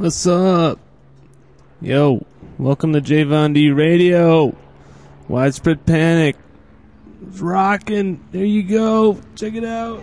What's up? Yo, welcome to J D Radio. Widespread Panic. It's rocking. There you go. Check it out.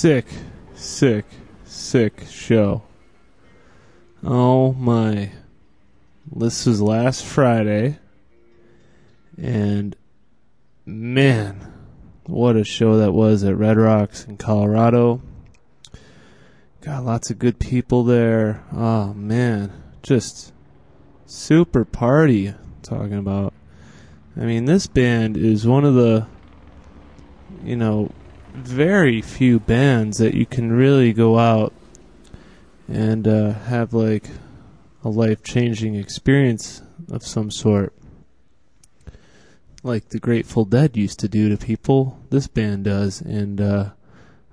Sick, sick, sick show. Oh my. This was last Friday. And man, what a show that was at Red Rocks in Colorado. Got lots of good people there. Oh man, just super party talking about. I mean, this band is one of the, you know, very few bands that you can really go out and uh, have like a life changing experience of some sort. Like the Grateful Dead used to do to people, this band does, and uh,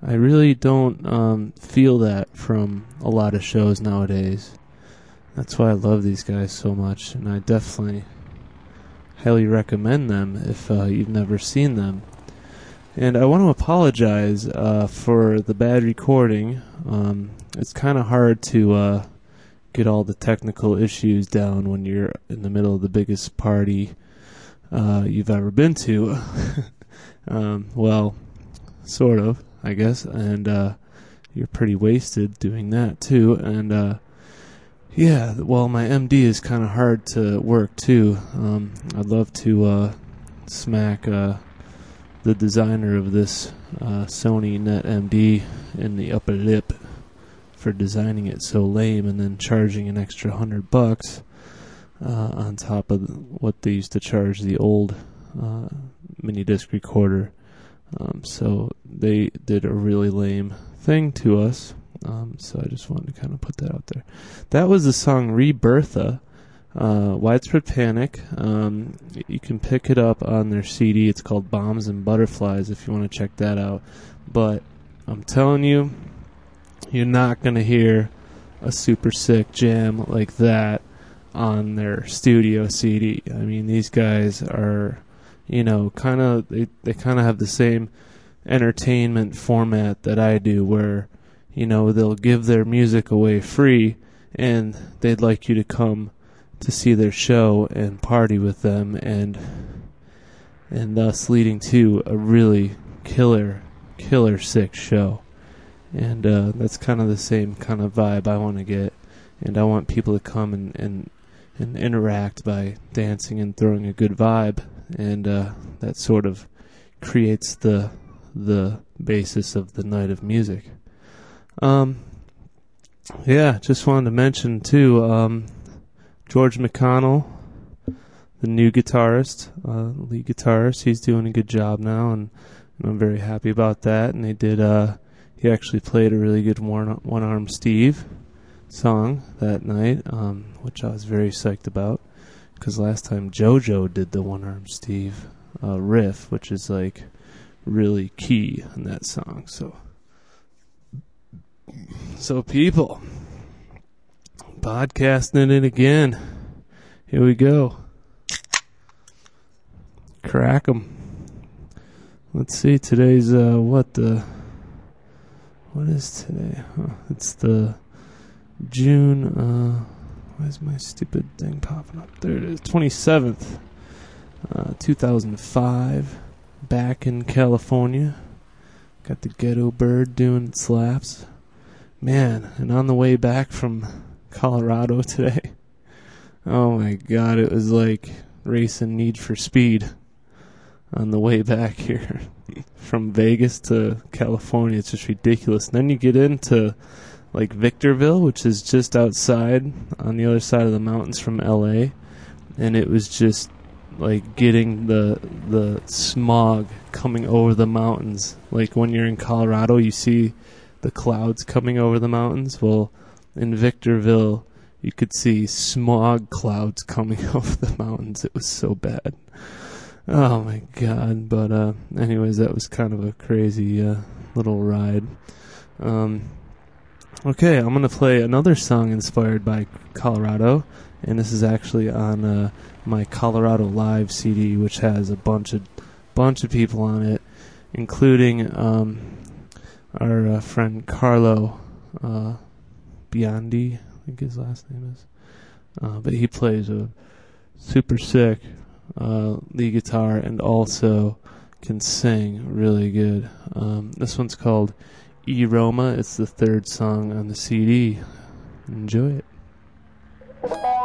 I really don't um, feel that from a lot of shows nowadays. That's why I love these guys so much, and I definitely highly recommend them if uh, you've never seen them. And I want to apologize uh, for the bad recording. Um, it's kind of hard to uh, get all the technical issues down when you're in the middle of the biggest party uh, you've ever been to. Um, well, sort of, I guess. And uh, you're pretty wasted doing that too. And uh, yeah, well, my MD is kind of hard to work too. Um, I'd love to uh, smack the designer of this uh, Sony Net MD in the upper lip for designing it so lame and then charging an extra hundred bucks uh, on top of what they used to charge the old uh, mini disc recorder. Um, so they did a really lame thing to us. Um, so I just wanted to kind of put that out there. That was the song Rebirtha, uh, Widespread Panic. Um, you can pick it up on their CD. It's called Bombs and Butterflies if you want to check that out. But I'm telling you, you're not going to hear a super sick jam like that on their studio CD. I mean, these guys are, you know, kind of they they kind of have the same entertainment format that I do where you know they'll give their music away free and they'd like you to come to see their show and party with them and and thus leading to a really killer killer sick show. And uh, that's kind of the same kind of vibe I want to get, and I want people to come and, and and interact by dancing and throwing a good vibe, and uh, that sort of creates the the basis of the night of music. Um, yeah, just wanted to mention too, um, George McConnell, the new guitarist, uh, lead guitarist. He's doing a good job now, and, and I'm very happy about that. And they did. Uh, he actually played a really good one one arm Steve song that night, um, which I was very psyched about because last time JoJo did the one arm Steve uh, riff, which is like really key in that song. So, so people, podcasting it again. Here we go. Crack 'em. Let's see. Today's uh, what the what is today? Huh, it's the June. Uh, why is my stupid thing popping up? There it is. 27th, uh, 2005. Back in California. Got the ghetto bird doing its laps. Man, and on the way back from Colorado today. Oh my god, it was like racing Need for Speed on the way back here from Vegas to California. It's just ridiculous. And then you get into like Victorville, which is just outside on the other side of the mountains from LA, and it was just like getting the the smog coming over the mountains. Like when you're in Colorado, you see the clouds coming over the mountains. Well, in Victorville, you could see smog clouds coming off the mountains. It was so bad. Oh my god! But uh, anyways, that was kind of a crazy uh, little ride. Um, okay, I'm gonna play another song inspired by Colorado, and this is actually on uh, my Colorado Live CD, which has a bunch of bunch of people on it, including um, our uh, friend Carlo uh, Biondi, I think his last name is. Uh, but he plays a super sick uh, lead guitar and also can sing really good. Um, this one's called E Roma. It's the third song on the CD. Enjoy it.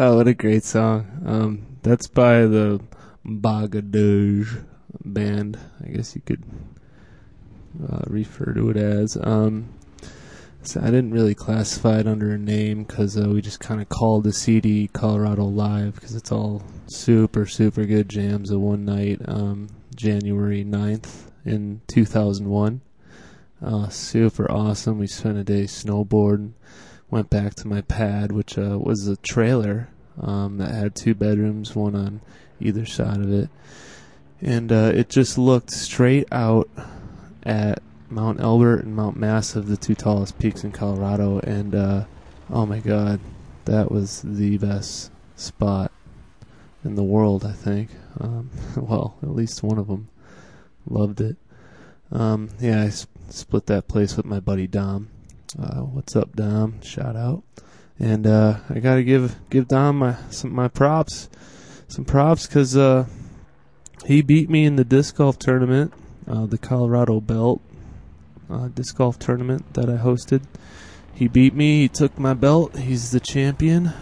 Oh, what a great song. Um, that's by the Bagadouge band. I guess you could uh, refer to it as. Um, so I didn't really classify it under a name because uh, we just kind of called the CD Colorado Live because it's all super, super good jams of one night, um, January 9th in 2001. Uh, super awesome. We spent a day snowboarding went back to my pad, which uh, was a trailer um, that had two bedrooms, one on either side of it, and uh, it just looked straight out at Mount Elbert and Mount Massive, the two tallest peaks in Colorado, and uh, oh my God, that was the best spot in the world, I think. Um, well, at least one of them loved it. Um, yeah, I s- split that place with my buddy Dom. Uh, what's up, Dom? Shout out. And uh, I gotta give give Dom my some my props, some props because uh, he beat me in the disc golf tournament, uh, the Colorado Belt uh, disc golf tournament that I hosted. He beat me. He took my belt. He's the champion.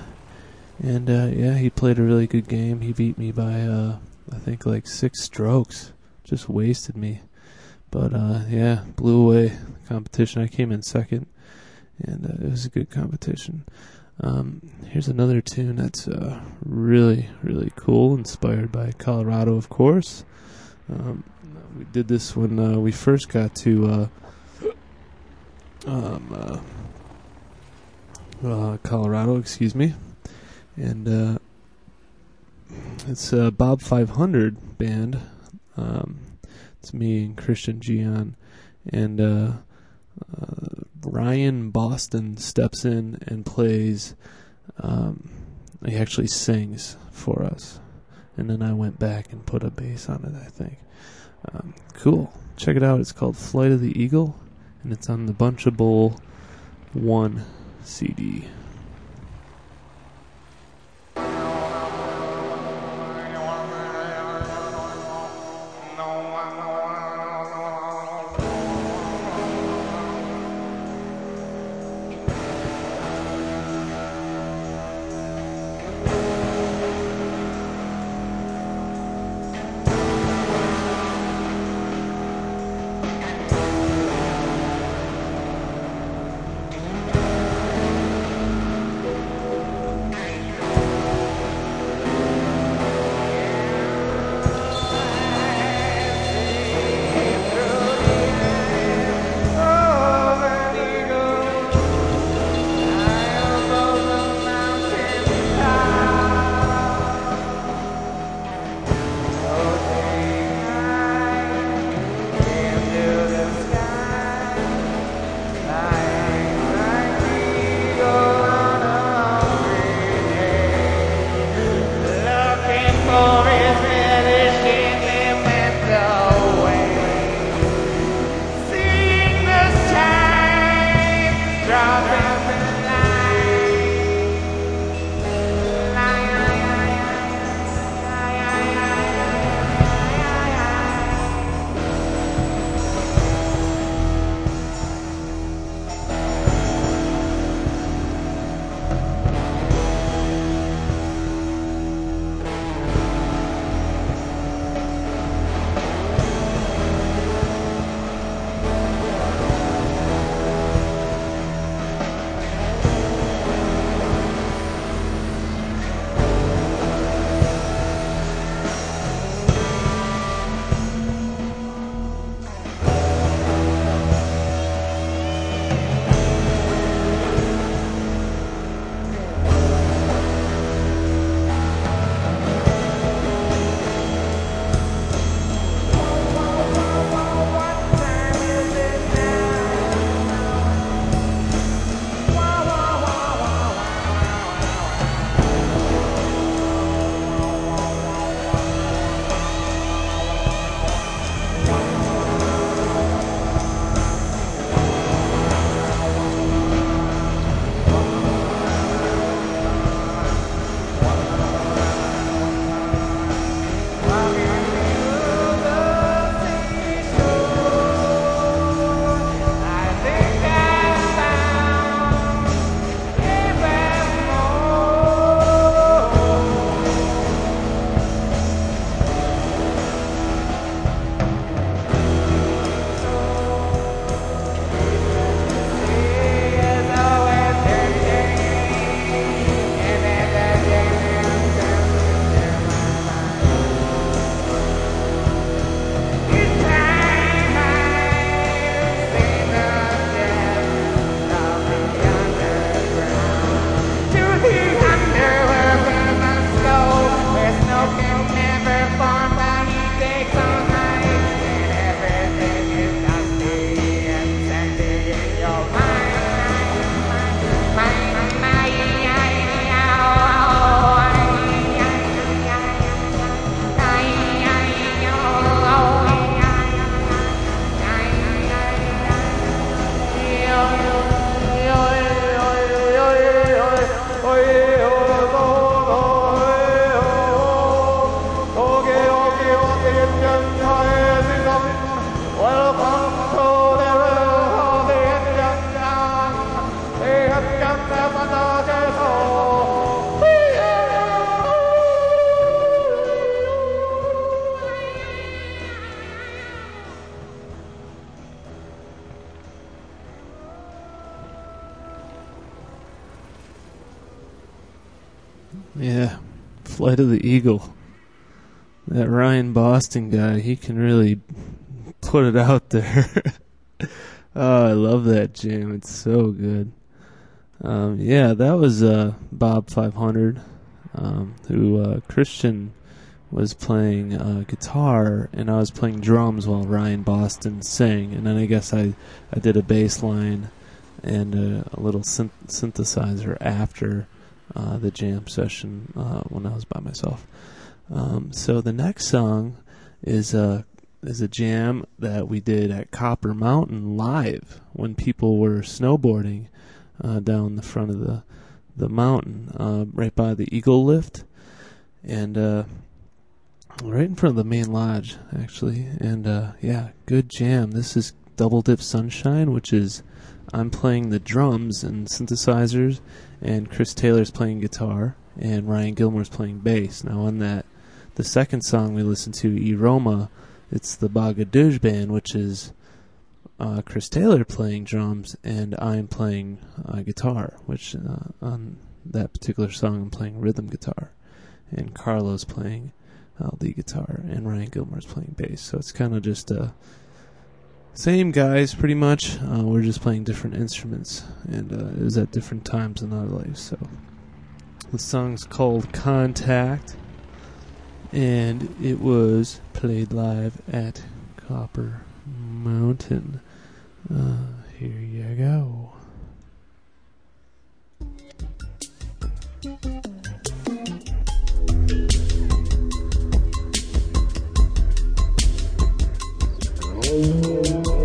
And uh, yeah, he played a really good game. He beat me by I think like six strokes. Just wasted me. But yeah, blew away the competition. I came in second and uh, it was a good competition. Um, here's another tune that's uh, really, really cool, inspired by Colorado, of course. Um, we did this when uh, we first got to uh, um, uh, uh, Colorado, excuse me, and it's a Bob 500 band. Um, it's me and Christian Gian, and Ryan Boston steps in and plays. Um, he actually sings for us, and then I went back and put a bass on it. I think. Um, cool. Check it out. It's called Flight of the Eagle, and it's on the Bunch of Bowl One CD. Flight of the Eagle. That Ryan Boston guy, he can really put it out there. oh, I love that jam. It's so good. Um, yeah, that was uh, Bob 500, um, who uh, Christian was playing uh, guitar and I was playing drums while Ryan Boston sang, and then I guess I I did a bass line and a, a little synth- synthesizer after uh, the jam session uh, when I was by myself. Um, so the next song is a is a jam that we did at Copper Mountain live when people were snowboarding uh, down the front of the the mountain, uh, right by the Eagle Lift, and uh, right in front of the main lodge, actually. And uh, yeah, good jam. This is Double Dip Sunshine, which is I'm playing the drums and synthesizers, and Chris Taylor's playing guitar, and Ryan Gilmore's playing bass. Now, on that, the second song we listened to, Iroma, it's the Bagaduj band, which is uh, Chris Taylor playing drums, and I'm playing uh, guitar, which uh, on that particular song I'm playing rhythm guitar, and Carlos playing uh, lead guitar, and Ryan Gilmore's playing bass. So it's kind of just a same guys, pretty much. Uh, we're just playing different instruments, and uh, it was at different times in our lives. So the song's called Contact, and it was played live at Copper Mountain. Uh, here you go. Música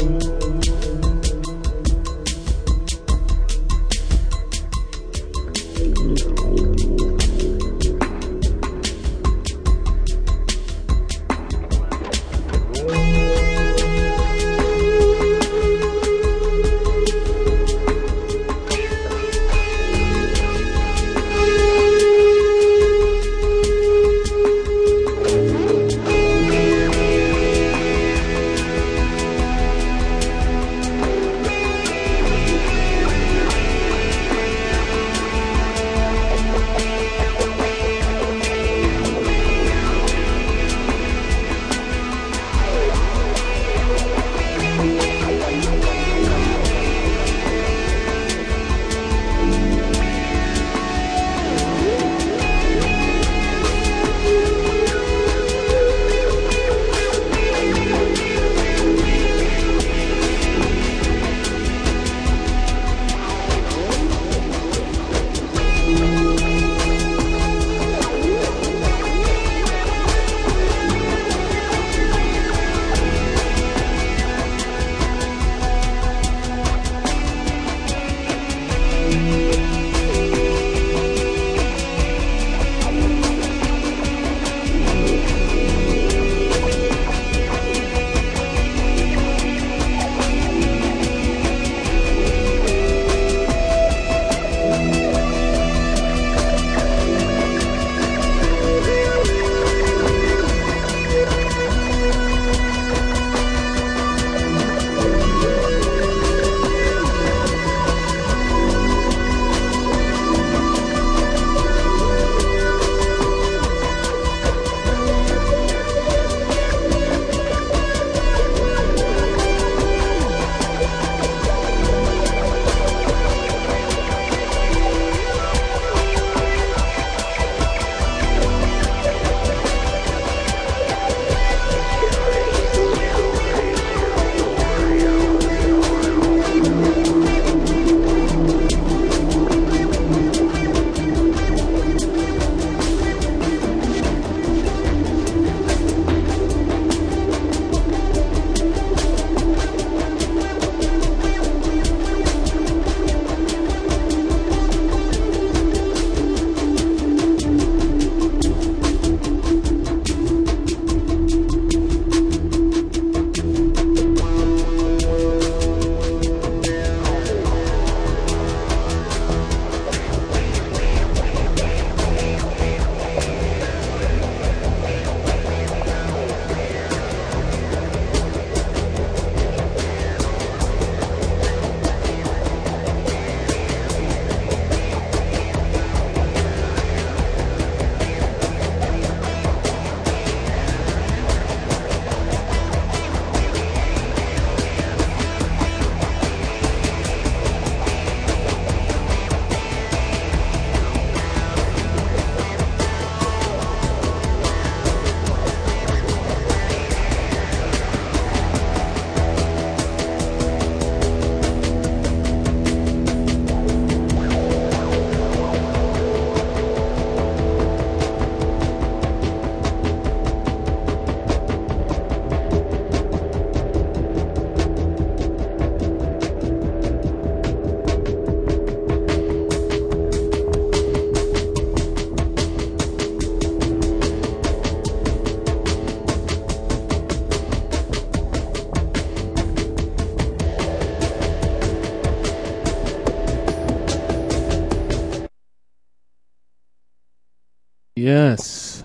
Yes.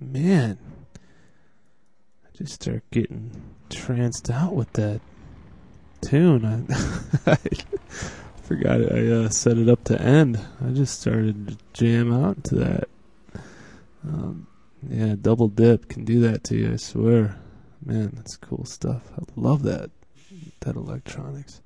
Man. I just start getting tranced out with that tune. I, I forgot it. I uh, set it up to end. I just started to jam out to that. Um, yeah, double dip can do that to you, I swear. Man, that's cool stuff. I love that. That electronics.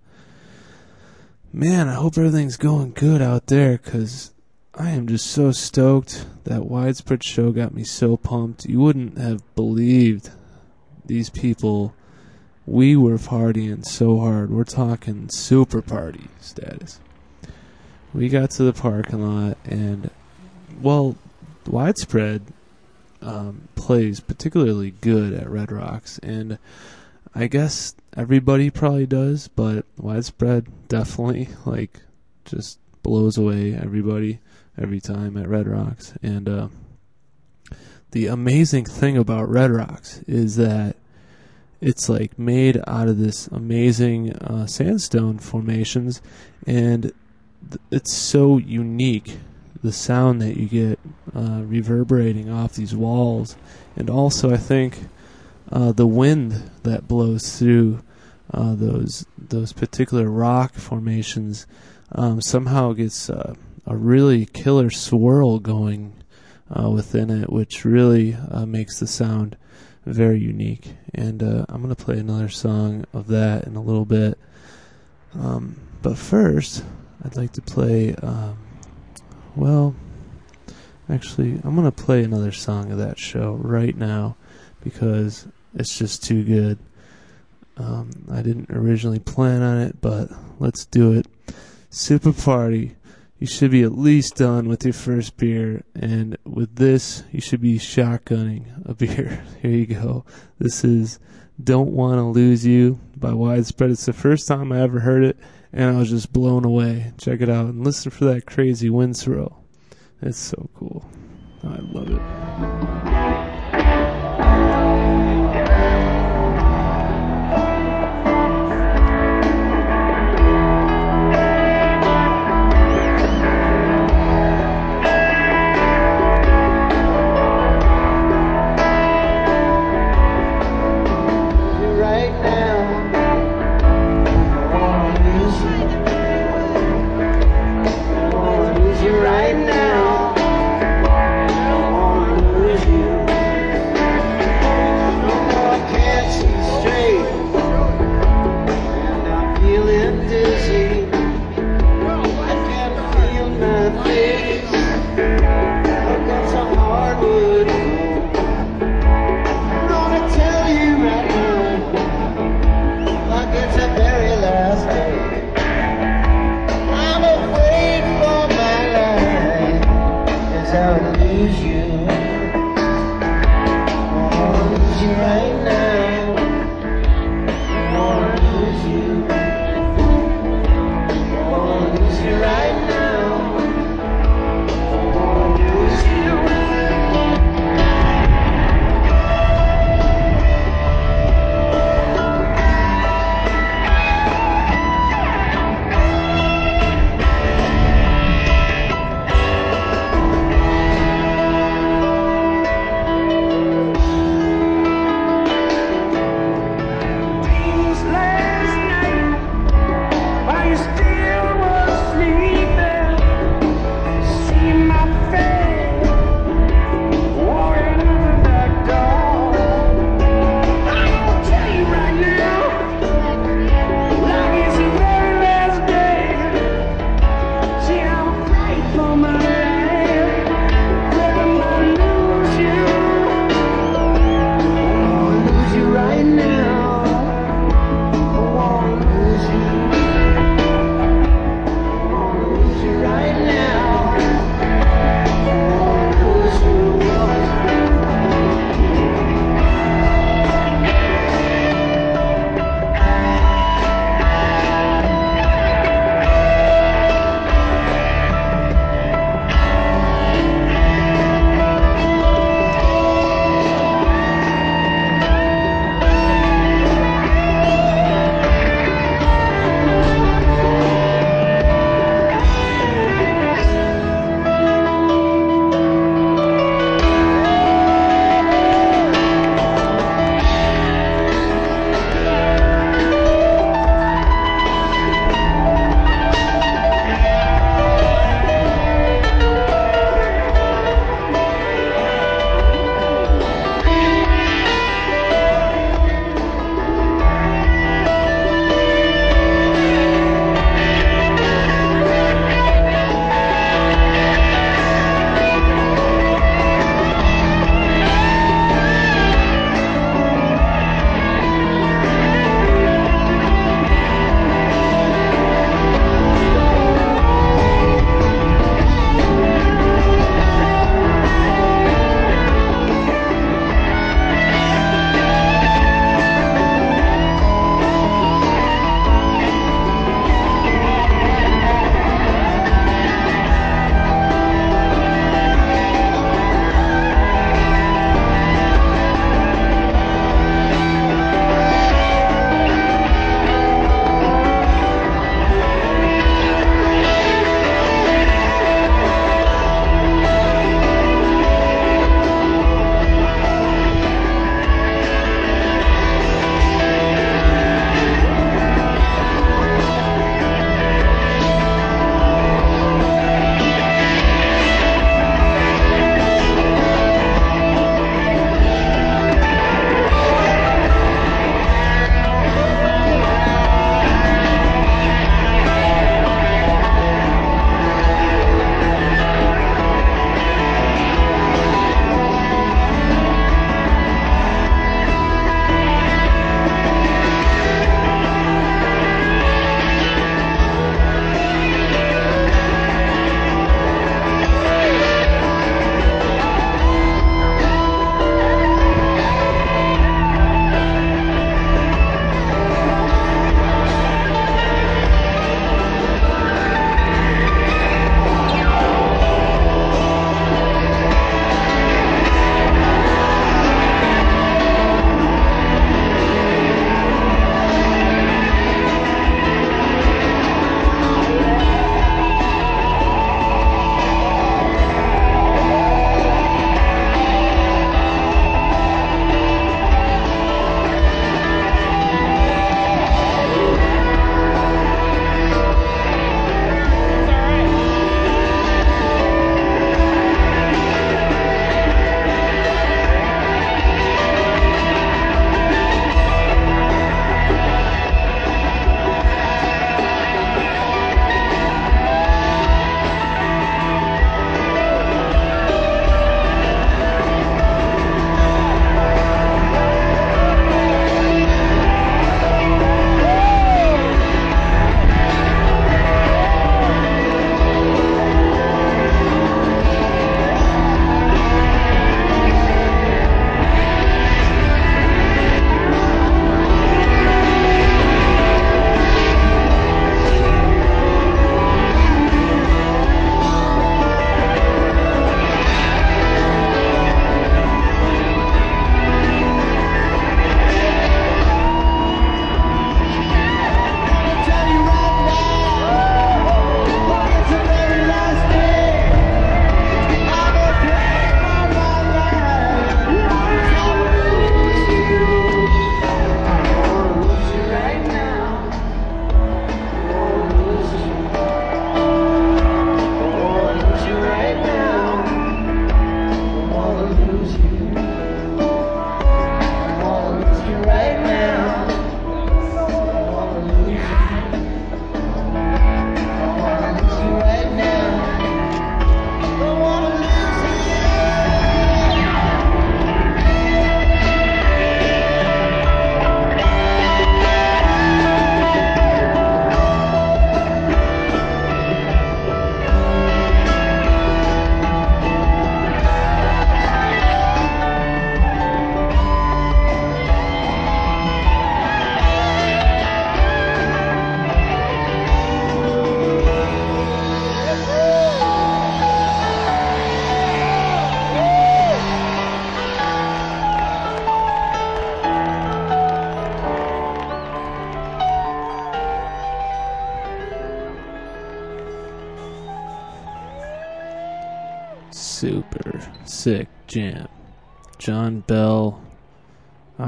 Man, I hope everything's going good out there because I am just so stoked. That widespread show got me so pumped. You wouldn't have believed these people. We were partying so hard. We're talking super party status. We got to the parking lot, and well, widespread um, plays particularly good at Red Rocks, and I guess everybody probably does, but widespread definitely like just blows away everybody every time at Red Rocks. And uh, the amazing thing about Red Rocks is that it's like made out of this amazing uh, sandstone formations, and th- it's so unique. The sound that you get uh, reverberating off these walls, and also I think uh, the wind that blows through uh, those those particular rock formations um, somehow gets uh, a really killer swirl going uh, within it, which really uh, makes the sound very unique. And uh, I'm going to play another song of that in a little bit. Um, but first, I'd like to play, um, well, actually, I'm going to play another song of that show right now because it's just too good. Um, I didn't originally plan on it, but let's do it. Super Party. You should be at least done with your first beer, and with this, you should be shotgunning a beer. Here you go. This is Don't Want to Lose You by Widespread. It's the first time I ever heard it, and I was just blown away. Check it out and listen for that crazy wind swirl. It's so cool. I love it.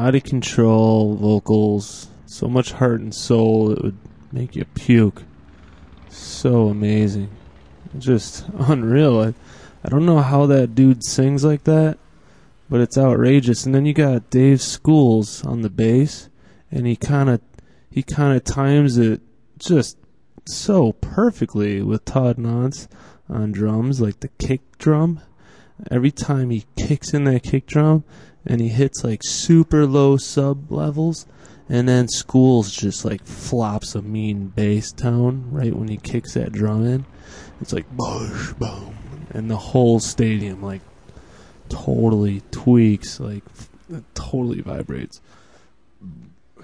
Out of control vocals, so much heart and soul it would make you puke. So amazing, just unreal. I, I don't know how that dude sings like that, but it's outrageous. And then you got Dave Schools on the bass, and he kind of he kind of times it just so perfectly with Todd Nance on drums, like the kick drum. Every time he kicks in that kick drum and he hits like super low sub levels, and then Schools just like flops a mean bass tone right when he kicks that drum in. It's like boom, boom, and the whole stadium like totally tweaks, like it totally vibrates.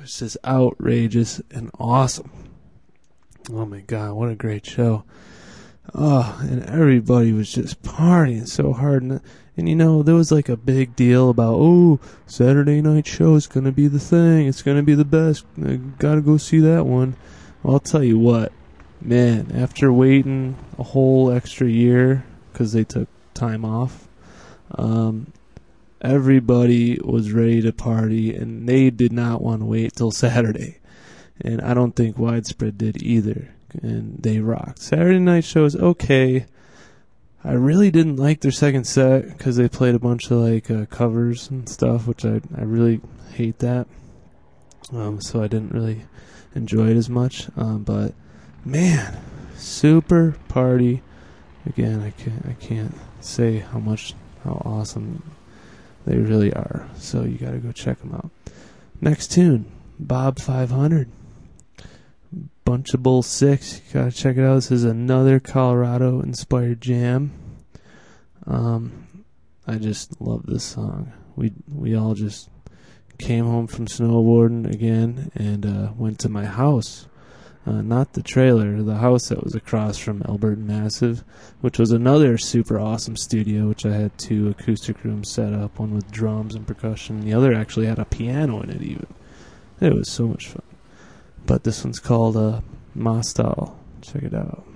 It's just outrageous and awesome. Oh my god, what a great show. Oh, and everybody was just partying so hard. And, and you know, there was like a big deal about, oh, Saturday night show is going to be the thing. It's going to be the best. I got to go see that one. Well, I'll tell you what, man, after waiting a whole extra year because they took time off, um, everybody was ready to party and they did not want to wait till Saturday. And I don't think Widespread did either and they rocked. Saturday night show was okay. I really didn't like their second set because they played a bunch of like uh, covers and stuff, which I I really hate that. Um, so I didn't really enjoy it as much. Um, but man, super party. Again, I can't I can't say how much how awesome they really are. So you got to go check them out. Next tune, Bob 500. Bunchable Six. Gotta check it out. This is another Colorado inspired jam. Um, I just love this song. We we all just came home from snowboarding again and uh, went to my house. Uh, not the trailer, the house that was across from Albert Massive, which was another super awesome studio, which I had two acoustic rooms set up, one with drums and percussion, the other actually had a piano in it even. It was so much fun. But this one's called uh, Mostal. Check it out.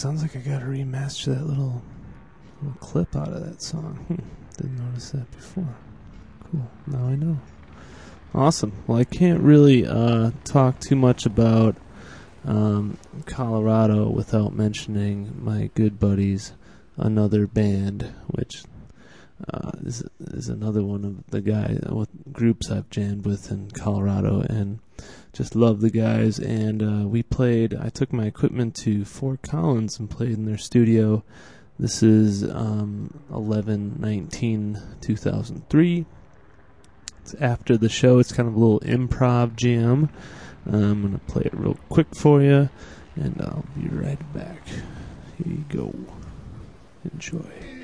Sounds like I gotta remaster that little little clip out of that song. Didn't notice that before. Cool. Now I know. Awesome. Well, I can't really uh, talk too much about um, Colorado without mentioning my good buddies, another band, which uh, is is another one of the what groups I've jammed with in Colorado, and just love the guys. And uh, we played. I took my equipment to Fort Collins and played in their studio. This is um, 11 19 2003. It's after the show. It's kind of a little improv jam. Uh, I'm gonna play it real quick for you, and I'll be right back. Here you go. Enjoy.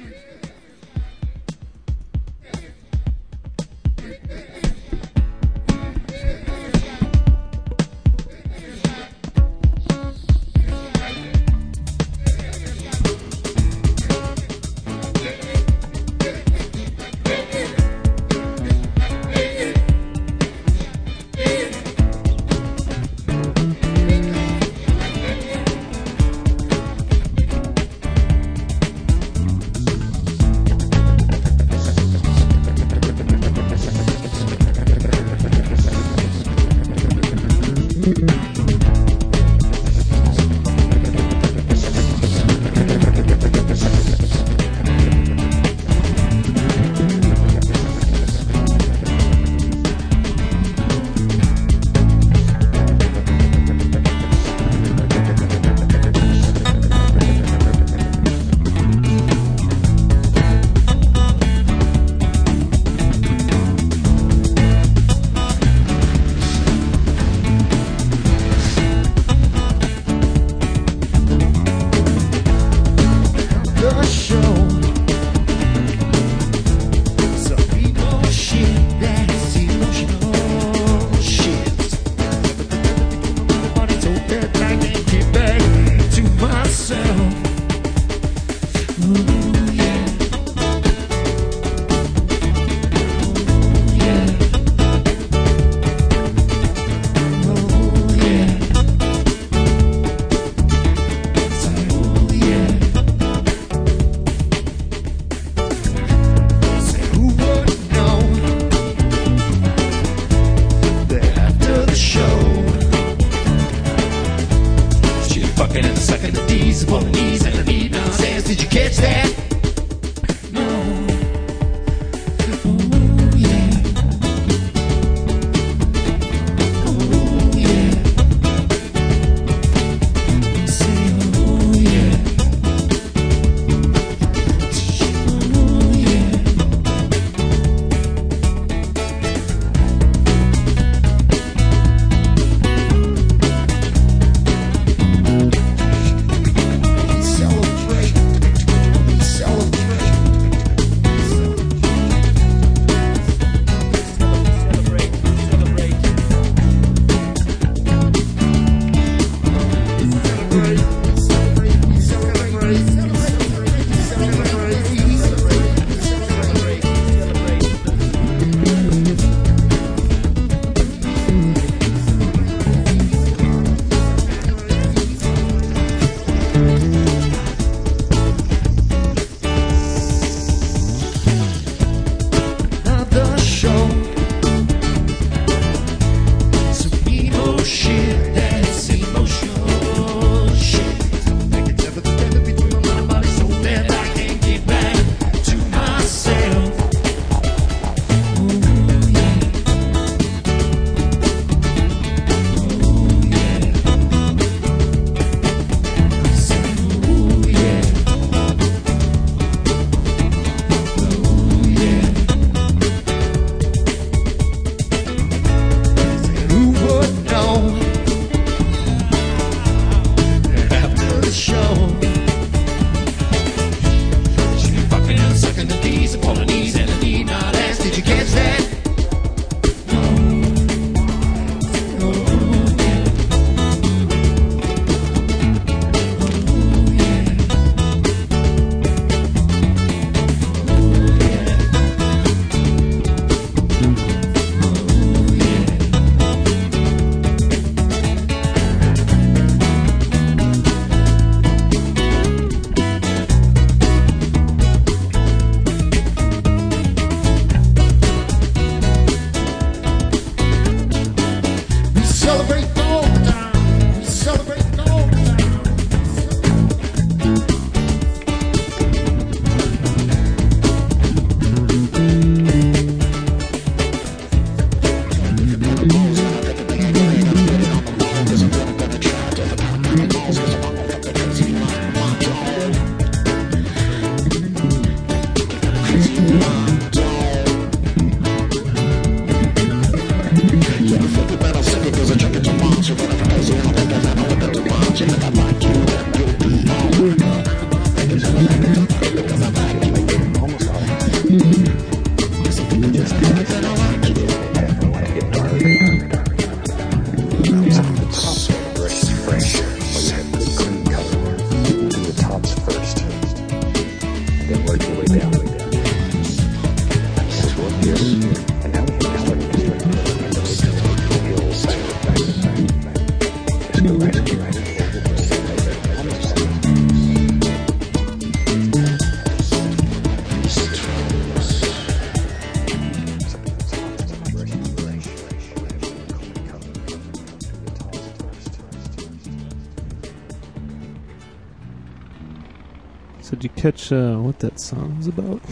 Catch uh, what that song was about?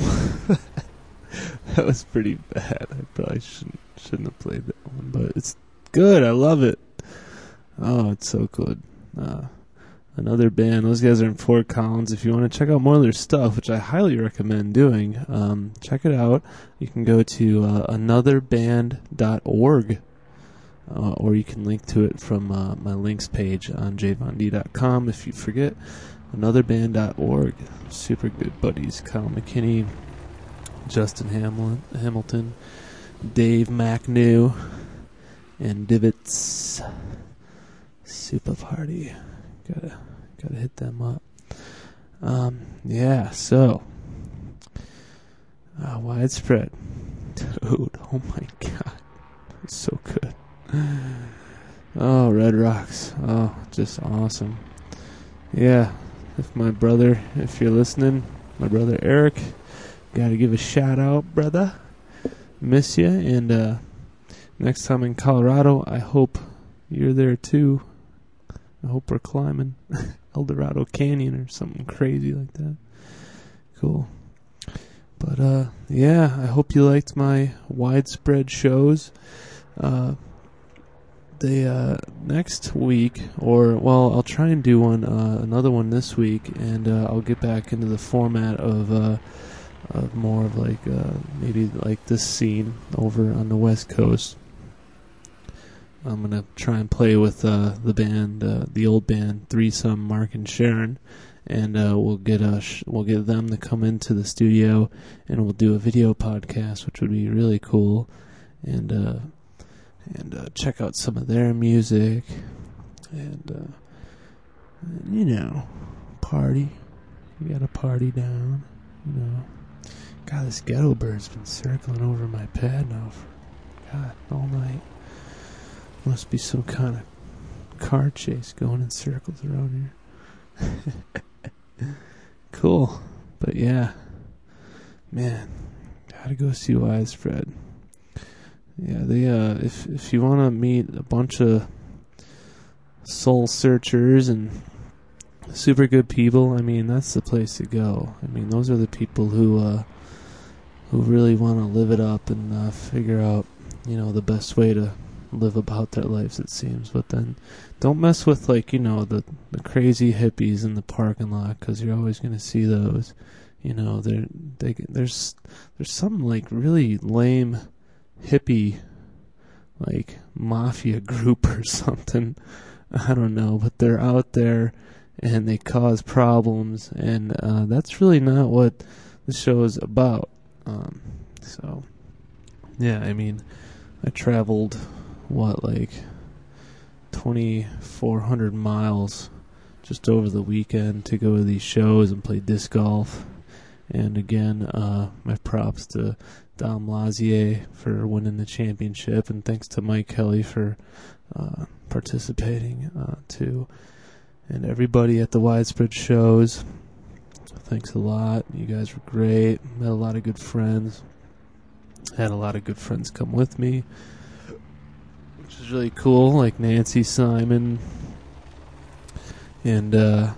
that was pretty bad. I probably shouldn't shouldn't have played that one, but it's good. I love it. Oh, it's so good. Uh, another band. Those guys are in Fort Collins. If you want to check out more of their stuff, which I highly recommend doing, um, check it out. You can go to uh, anotherband.org. Uh, or you can link to it from uh, my links page on jvond.com if you forget anotherband.org. Super good buddies. Kyle McKinney, Justin Hamlin, Hamilton, Dave McNew, and Divots. Super party. Gotta gotta hit them up. Um, yeah, so uh, widespread. Dude, oh my god. It's so good. Oh, Red Rocks. Oh, just awesome. Yeah, if my brother, if you're listening, my brother Eric, gotta give a shout out, brother. Miss you, and uh, next time in Colorado, I hope you're there too. I hope we're climbing Eldorado Canyon or something crazy like that. Cool. But uh, yeah, I hope you liked my widespread shows. Uh, the uh, next week, or well, I'll try and do one, uh, another one this week, and uh, I'll get back into the format of uh, of more of like uh, maybe like this scene over on the West Coast. I'm gonna try and play with uh, the band, the old band, Threesome, Mark and Sharon, and we'll get sh- we'll get them to come into the studio, and we'll do a video podcast, which would be really cool, and and uh, check out some of their music, and, uh, you know, party. You got to party down, you know. God, this ghetto bird's been circling over my pad now for God all night. Must be some kind of car chase going in circles around here. cool, but yeah, man, gotta go see Widespread. Yeah, they uh if if you want to meet a bunch of soul searchers and super good people, I mean, that's the place to go. I mean, those are the people who uh who really want to live it up and uh, figure out, you know, the best way to live about their lives it seems, but then don't mess with like, you know, the the crazy hippies in the parking lot cuz you're always going to see those. You know, there they there's there's some like really lame hippie like mafia group or something. I don't know, but they're out there and they cause problems, and uh, that's really not what the show is about. Um, so, yeah, I mean, I traveled what like twenty four hundred miles just over the weekend to go to these shows and play disc golf. And again, uh, my props to Dom Lazier for winning the championship, and thanks to Mike Kelly for uh, participating uh, too, and everybody at the widespread shows. Thanks a lot. You guys were great. Met a lot of good friends. Had a lot of good friends come with me. which is really cool. Like Nancy Simon and uh,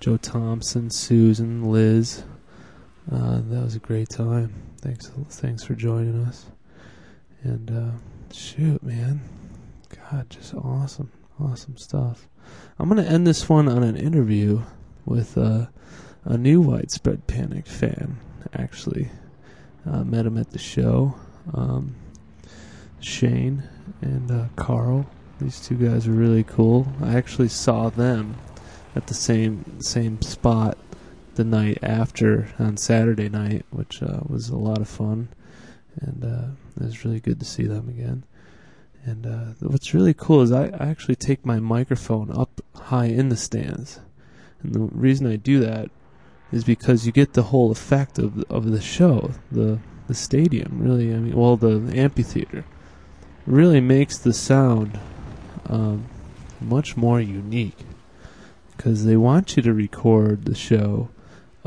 Joe Thompson, Susan, Liz. Uh, that was a great time. Thanks, thanks for joining us. And uh, shoot, man, God, just awesome, awesome stuff. I'm gonna end this one on an interview with uh, a new Widespread Panic fan. Actually, uh, met him at the show. Um, Shane and uh, Carl. These two guys are really cool. I actually saw them at the same same spot the night after on Saturday night, which uh, was a lot of fun, and uh, it was really good to see them again. And uh, what's really cool is I, I actually take my microphone up high in the stands, and the reason I do that is because you get the whole effect of of the show, the the stadium. Really, I mean, well, the amphitheater really makes the sound um, much more unique because they want you to record the show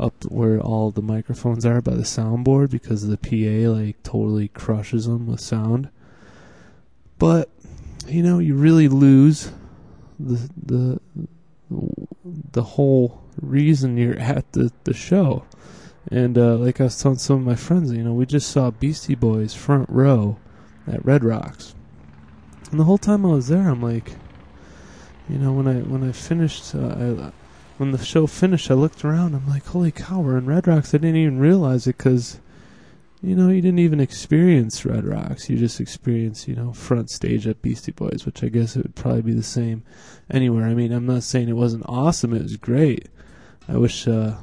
up where all the microphones are by the soundboard because the PA like totally crushes them with sound. But you know, you really lose the the the whole reason you're at the the show. And uh, like I was telling some of my friends, you know, we just saw Beastie Boys front row at Red Rocks, and the whole time I was there, I'm like, you know, when I when I finished, uh, I, when the show finished, I looked around. I'm like, holy cow, we're in Red Rocks. I didn't even realize it because, you know, you didn't even experience Red Rocks. You just experienced, you know, front stage at Beastie Boys, which I guess it would probably be the same anywhere. I mean, I'm not saying it wasn't awesome. It was great. I wish, uh,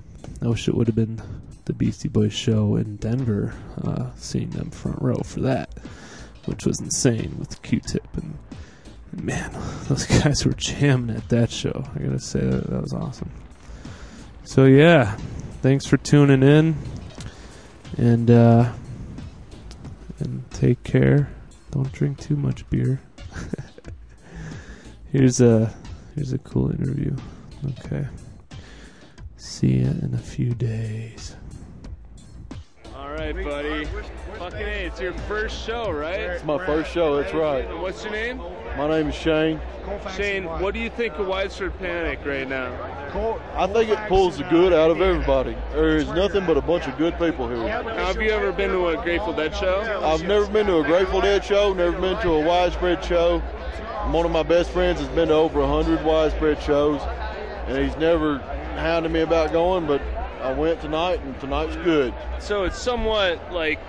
I wish it would have been the Beastie Boys show in Denver, uh, seeing them front row for that, which was insane with Q-Tip and man, those guys were jamming at that show. I gotta say that that was awesome. So yeah, thanks for tuning in, and uh, and take care. Don't drink too much beer. here's a here's a cool interview. Okay. See you in a few days. All right, buddy. Fucking A, it's your first show, right? It's my first show, that's right. And what's your name? My name is Shane. Shane, what do you think of Widespread Panic right now? I think it pulls the good out of everybody. There is nothing but a bunch of good people here. Now, have you ever been to a Grateful Dead show? I've never been to a Grateful Dead show, never been to a widespread show. One of my best friends has been to over 100 widespread shows, and he's never hounded me about going, but I went tonight, and tonight's good. So it's somewhat like,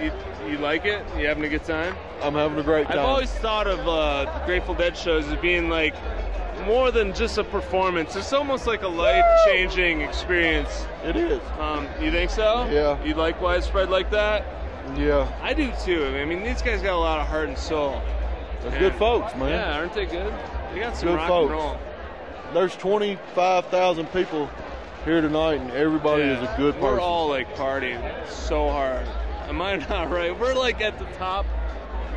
you, you like it? You having a good time? I'm having a great time. I've always thought of uh, Grateful Dead shows as being like more than just a performance. It's almost like a life-changing experience. It is. Um, you think so? Yeah. You like Widespread like that? Yeah. I do too. I mean, these guys got a lot of heart and soul. That's Yeah. good folks, man. Yeah, aren't they good? They got some Good rock folks. and roll. There's 25,000 people here tonight, and everybody is a good person. We're all like partying so hard. Am I not right? We're like at the top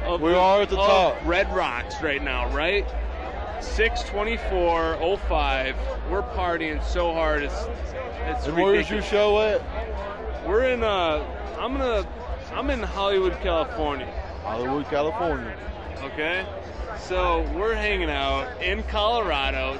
of We the, are at the top. Red Rocks right now, right? 62405. We're partying so hard. It's it's and where's your show at? We're in uh I'm gonna I'm in Hollywood, California. Hollywood, California. Okay? So we're hanging out in Colorado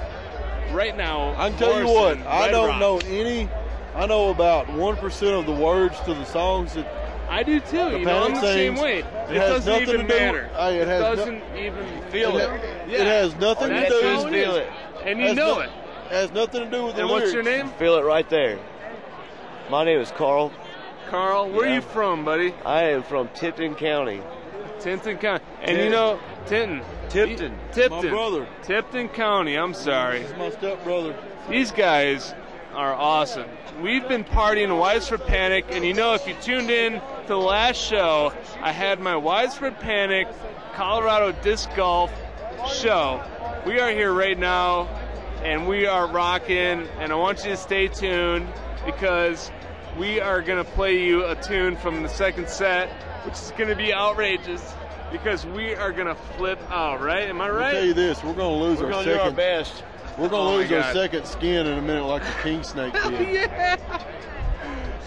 right now. I can tell you what, I Red don't Rocks. know any. I know about one percent of the words to the songs that I do too. The you know, I'm Panic the same way. It It, has doesn't nothing even to do- matter. Hey, it has doesn't even feel it, it. ha- Yeah. it has nothing to That's do. how it, And you has know no- it. Has nothing to do with the And lyrics. what's your name? Feel it right there. My name is Carl. Carl. Where are you from, buddy? I am from Tipton County. Tinton County. And you know, Tinton. Tipton. Tipton. My brother. Tipton County. I'm sorry. He's my stepbrother. These guys are awesome. We've been partying Widespread Panic, and you know, if you tuned in to the last show, I had my Widespread Panic Colorado Disc Golf show. We are here right now, and we are rocking, and I want you to stay tuned because we are going to play you a tune from the second set, which is going to be outrageous because we are going to flip out, right? Am I right? I'll tell you this: we're going to lose We're our going to do second. our best. We're going Oh to my lose our second skin in a minute, like the king snake did. yeah.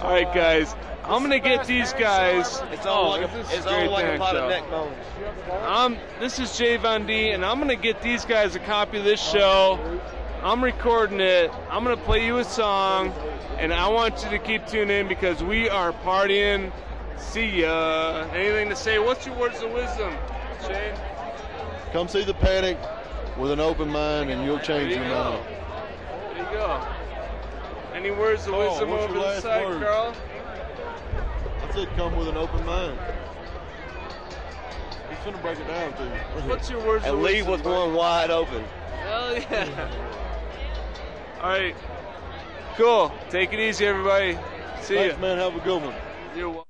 All right, guys. I'm gonna get these guys. It's all oh, like a, is it's all like a thanks, pot Joe. of neck bones. Um, this is JVonD, and I'm gonna get these guys a copy of this show. I'm recording it. I'm gonna play you a song, and I want you to keep tuning in because we are partying. See ya. Anything to say? What's your words of wisdom, Shane? Come see the Panic with an open mind, and you'll change you your go. mind. There you go. Any words of Carl, wisdom what's over the last side, words? Carl? I said come with an open mind. He's gonna break it down to you. What's your words And of leave wisdom? with buddy? one wide open. Hell yeah. All right. Cool. Take it easy, everybody. See Thanks, ya. man. Have a good one. You're welcome.